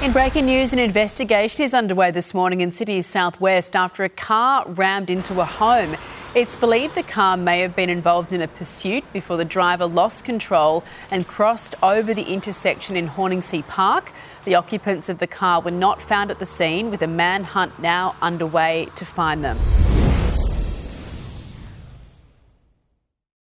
In breaking news, an investigation is underway this morning in Sydney's southwest after a car rammed into a home. It's believed the car may have been involved in a pursuit before the driver lost control and crossed over the intersection in Horningsea Park. The occupants of the car were not found at the scene, with a manhunt now underway to find them.